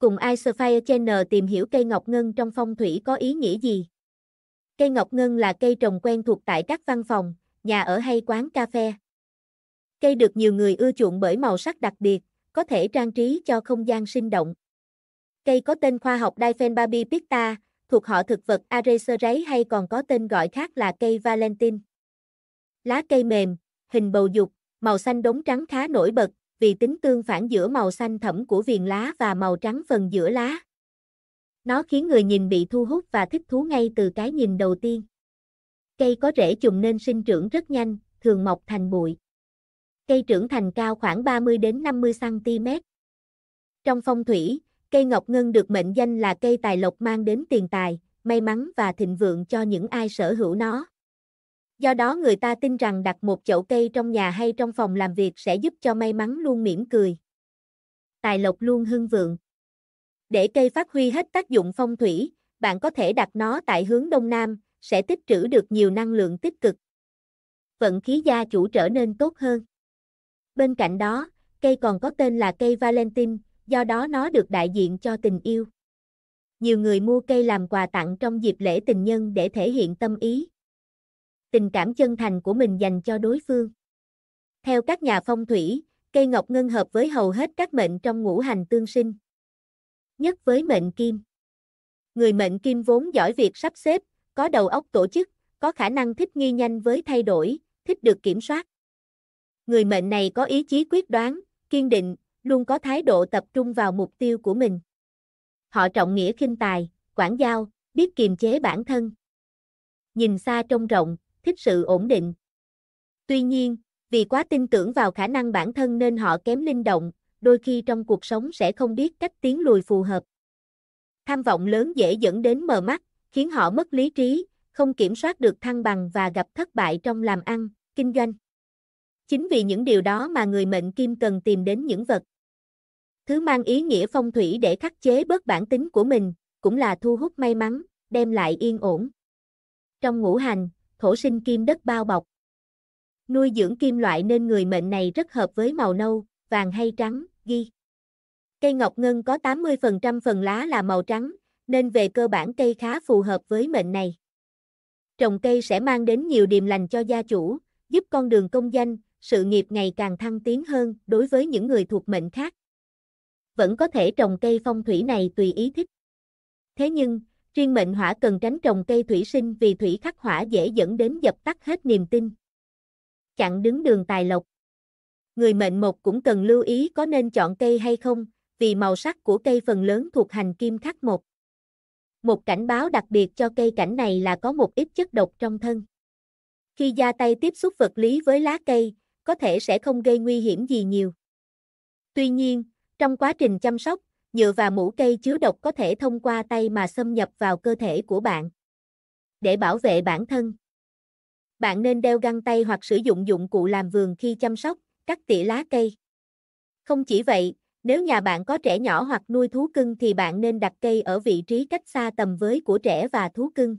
Cùng Icefire Channel tìm hiểu cây ngọc ngân trong phong thủy có ý nghĩa gì? Cây ngọc ngân là cây trồng quen thuộc tại các văn phòng, nhà ở hay quán cà phê. Cây được nhiều người ưa chuộng bởi màu sắc đặc biệt, có thể trang trí cho không gian sinh động. Cây có tên khoa học Diphenbabi picta, thuộc họ thực vật Areserai hay còn có tên gọi khác là cây Valentine. Lá cây mềm, hình bầu dục, màu xanh đống trắng khá nổi bật, vì tính tương phản giữa màu xanh thẫm của viền lá và màu trắng phần giữa lá. Nó khiến người nhìn bị thu hút và thích thú ngay từ cái nhìn đầu tiên. Cây có rễ chùm nên sinh trưởng rất nhanh, thường mọc thành bụi. Cây trưởng thành cao khoảng 30 đến 50 cm. Trong phong thủy, cây ngọc ngân được mệnh danh là cây tài lộc mang đến tiền tài, may mắn và thịnh vượng cho những ai sở hữu nó. Do đó người ta tin rằng đặt một chậu cây trong nhà hay trong phòng làm việc sẽ giúp cho may mắn luôn mỉm cười. Tài lộc luôn hưng vượng. Để cây phát huy hết tác dụng phong thủy, bạn có thể đặt nó tại hướng đông nam, sẽ tích trữ được nhiều năng lượng tích cực. Vận khí gia chủ trở nên tốt hơn. Bên cạnh đó, cây còn có tên là cây Valentine, do đó nó được đại diện cho tình yêu. Nhiều người mua cây làm quà tặng trong dịp lễ tình nhân để thể hiện tâm ý tình cảm chân thành của mình dành cho đối phương. Theo các nhà phong thủy, cây ngọc ngân hợp với hầu hết các mệnh trong ngũ hành tương sinh. Nhất với mệnh kim. Người mệnh kim vốn giỏi việc sắp xếp, có đầu óc tổ chức, có khả năng thích nghi nhanh với thay đổi, thích được kiểm soát. Người mệnh này có ý chí quyết đoán, kiên định, luôn có thái độ tập trung vào mục tiêu của mình. Họ trọng nghĩa khinh tài, quản giao, biết kiềm chế bản thân. Nhìn xa trông rộng, thích sự ổn định. Tuy nhiên, vì quá tin tưởng vào khả năng bản thân nên họ kém linh động, đôi khi trong cuộc sống sẽ không biết cách tiến lùi phù hợp. Tham vọng lớn dễ dẫn đến mờ mắt, khiến họ mất lý trí, không kiểm soát được thăng bằng và gặp thất bại trong làm ăn, kinh doanh. Chính vì những điều đó mà người mệnh kim cần tìm đến những vật. Thứ mang ý nghĩa phong thủy để khắc chế bớt bản tính của mình, cũng là thu hút may mắn, đem lại yên ổn. Trong ngũ hành, thổ sinh kim đất bao bọc. Nuôi dưỡng kim loại nên người mệnh này rất hợp với màu nâu, vàng hay trắng, ghi. Cây ngọc ngân có 80% phần lá là màu trắng, nên về cơ bản cây khá phù hợp với mệnh này. Trồng cây sẽ mang đến nhiều điềm lành cho gia chủ, giúp con đường công danh, sự nghiệp ngày càng thăng tiến hơn đối với những người thuộc mệnh khác. Vẫn có thể trồng cây phong thủy này tùy ý thích. Thế nhưng, Riêng mệnh hỏa cần tránh trồng cây thủy sinh vì thủy khắc hỏa dễ dẫn đến dập tắt hết niềm tin. Chặn đứng đường tài lộc. Người mệnh một cũng cần lưu ý có nên chọn cây hay không, vì màu sắc của cây phần lớn thuộc hành kim khắc một. Một cảnh báo đặc biệt cho cây cảnh này là có một ít chất độc trong thân. Khi da tay tiếp xúc vật lý với lá cây, có thể sẽ không gây nguy hiểm gì nhiều. Tuy nhiên, trong quá trình chăm sóc, nhựa và mũ cây chứa độc có thể thông qua tay mà xâm nhập vào cơ thể của bạn. Để bảo vệ bản thân, bạn nên đeo găng tay hoặc sử dụng dụng cụ làm vườn khi chăm sóc, cắt tỉa lá cây. Không chỉ vậy, nếu nhà bạn có trẻ nhỏ hoặc nuôi thú cưng thì bạn nên đặt cây ở vị trí cách xa tầm với của trẻ và thú cưng.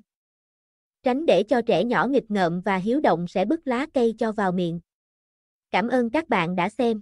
Tránh để cho trẻ nhỏ nghịch ngợm và hiếu động sẽ bứt lá cây cho vào miệng. Cảm ơn các bạn đã xem.